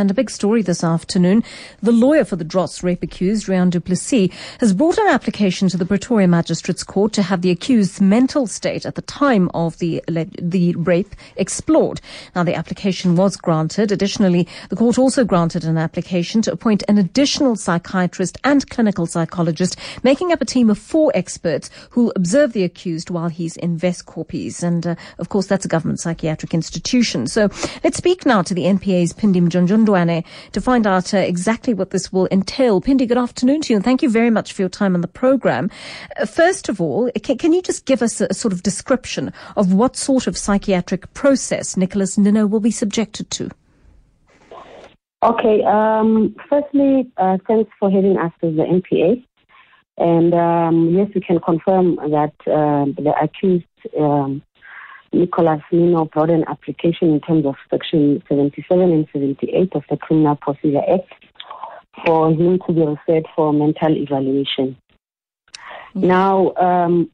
And a big story this afternoon. The lawyer for the Dros rape accused, Rian Duplessis, has brought an application to the Pretoria Magistrates Court to have the accused's mental state at the time of the, the rape explored. Now, the application was granted. Additionally, the court also granted an application to appoint an additional psychiatrist and clinical psychologist, making up a team of four experts who will observe the accused while he's in Weskoppies. And, uh, of course, that's a government psychiatric institution. So let's speak now to the NPA's Phindi To find out uh, exactly what this will entail. Phindi, good afternoon to you, and thank you very much for your time on the program. Uh, first of all, can, can, you just give us a, a, sort of description of what sort of psychiatric process Nicholas Ninow will be subjected to? Okay. Um, firstly, uh, thanks for having us as the NPA. And um, yes, we can confirm that uh, the accused um, Nicholas Ninow brought an application in terms of Section 77 and 78 of the Criminal Procedure Act for him to be referred for mental evaluation. Mm-hmm. Now, um,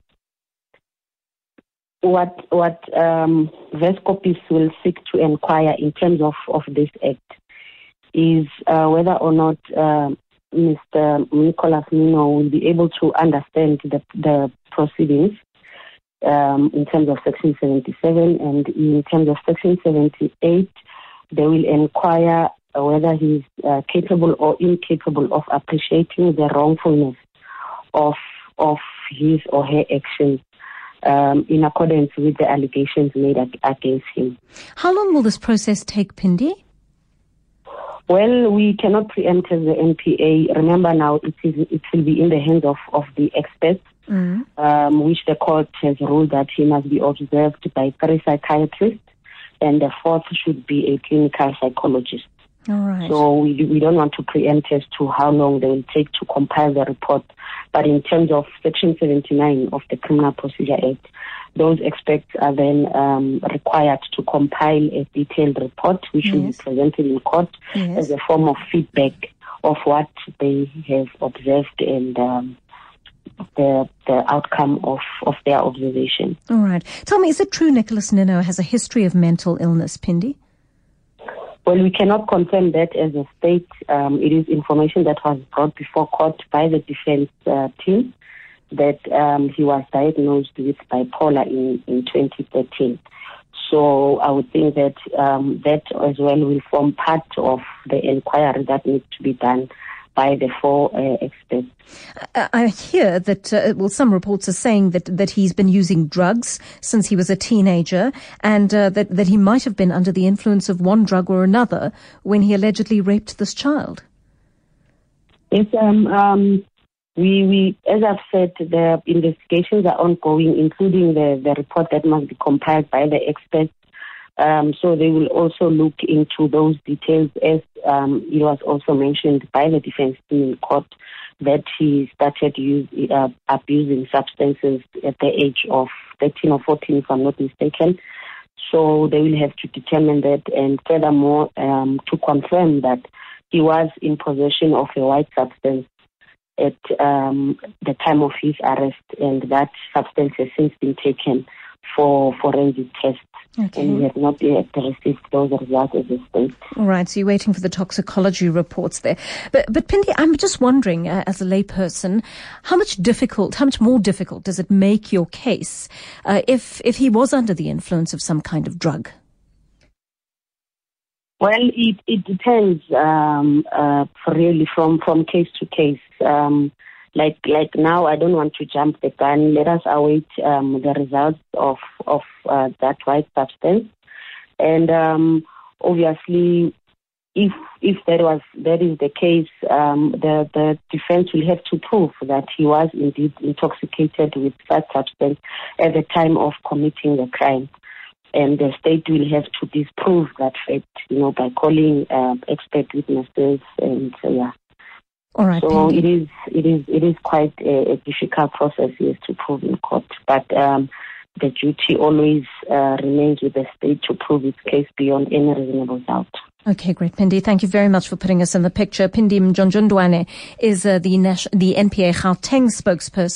what what um, Weskoppies will seek to inquire in terms of, of this act is uh, whether or not uh, Mr. Nicholas Ninow will be able to understand the, the proceedings um, in terms of Section 77, and in terms of Section 78, they will inquire whether he's uh, capable or incapable of appreciating the wrongfulness of of his or her actions um, in accordance with the allegations made against him. How long will this process take, Phindi? Well, we cannot preempt as the NPA. Remember now, it is it will be in the hands of, of the experts mm. um, which the court has ruled that he must be observed by three psychiatrists, and the fourth should be a clinical psychologist. All right. So we, we don't want to preempt as to how long they will take to compile the report. But in terms of Section 79 of the Criminal Procedure Act, those experts are then um, required to compile a detailed report which yes. will be presented in court yes. as a form of feedback of what they have observed and um, the the outcome of, of their observation. All right. Tell me, is it true Nicholas Ninow has a history of mental illness, Phindi? Well, we cannot confirm that as a state. Um, it is information that was brought before court by the defense uh, team that um, he was diagnosed with bipolar in, in 2013. So I would think that um, that as well will form part of the inquiry that needs to be done by the four uh, experts. I hear that, uh, well, some reports are saying that, that he's been using drugs since he was a teenager and uh, that, that he might have been under the influence of one drug or another when he allegedly raped this child. Yes, um, um, we, we, as I've said, the investigations are ongoing, including the, the report that must be compiled by the experts um, so they will also look into those details as um, it was also mentioned by the defense team in court that he started use, uh, abusing substances at the age of 13 or 14, if I'm not mistaken. So they will have to determine that and furthermore um, to confirm that he was in possession of a white substance at um, the time of his arrest and that substance has since been taken for forensic tests. Okay. And we have not yet received those results as a state. All right, so you're waiting for the toxicology reports there. But, but Phindi, I'm just wondering, uh, as a layperson, how much difficult, how much more difficult does it make your case uh, if, if he was under the influence of some kind of drug? Well, it, it depends um, uh, really from, from case to case. Um, like like now I don't want to jump the gun. Let us await um, the results of of uh, that white substance, and um, obviously, if if that was that is the case, um, the the defense will have to prove that he was indeed intoxicated with that substance at the time of committing the crime. And the state will have to disprove that fact, you know, by calling uh, expert witnesses and uh, yeah. All right. So it is it is it is quite a, a difficult process yes to prove in court, but um, the duty always uh, remains with the state to prove its case beyond any reasonable doubt. Okay, great, Phindi. Thank you very much for putting us in the picture. Phindi Mjonondwane is uh, the, the NPA Gauteng spokesperson.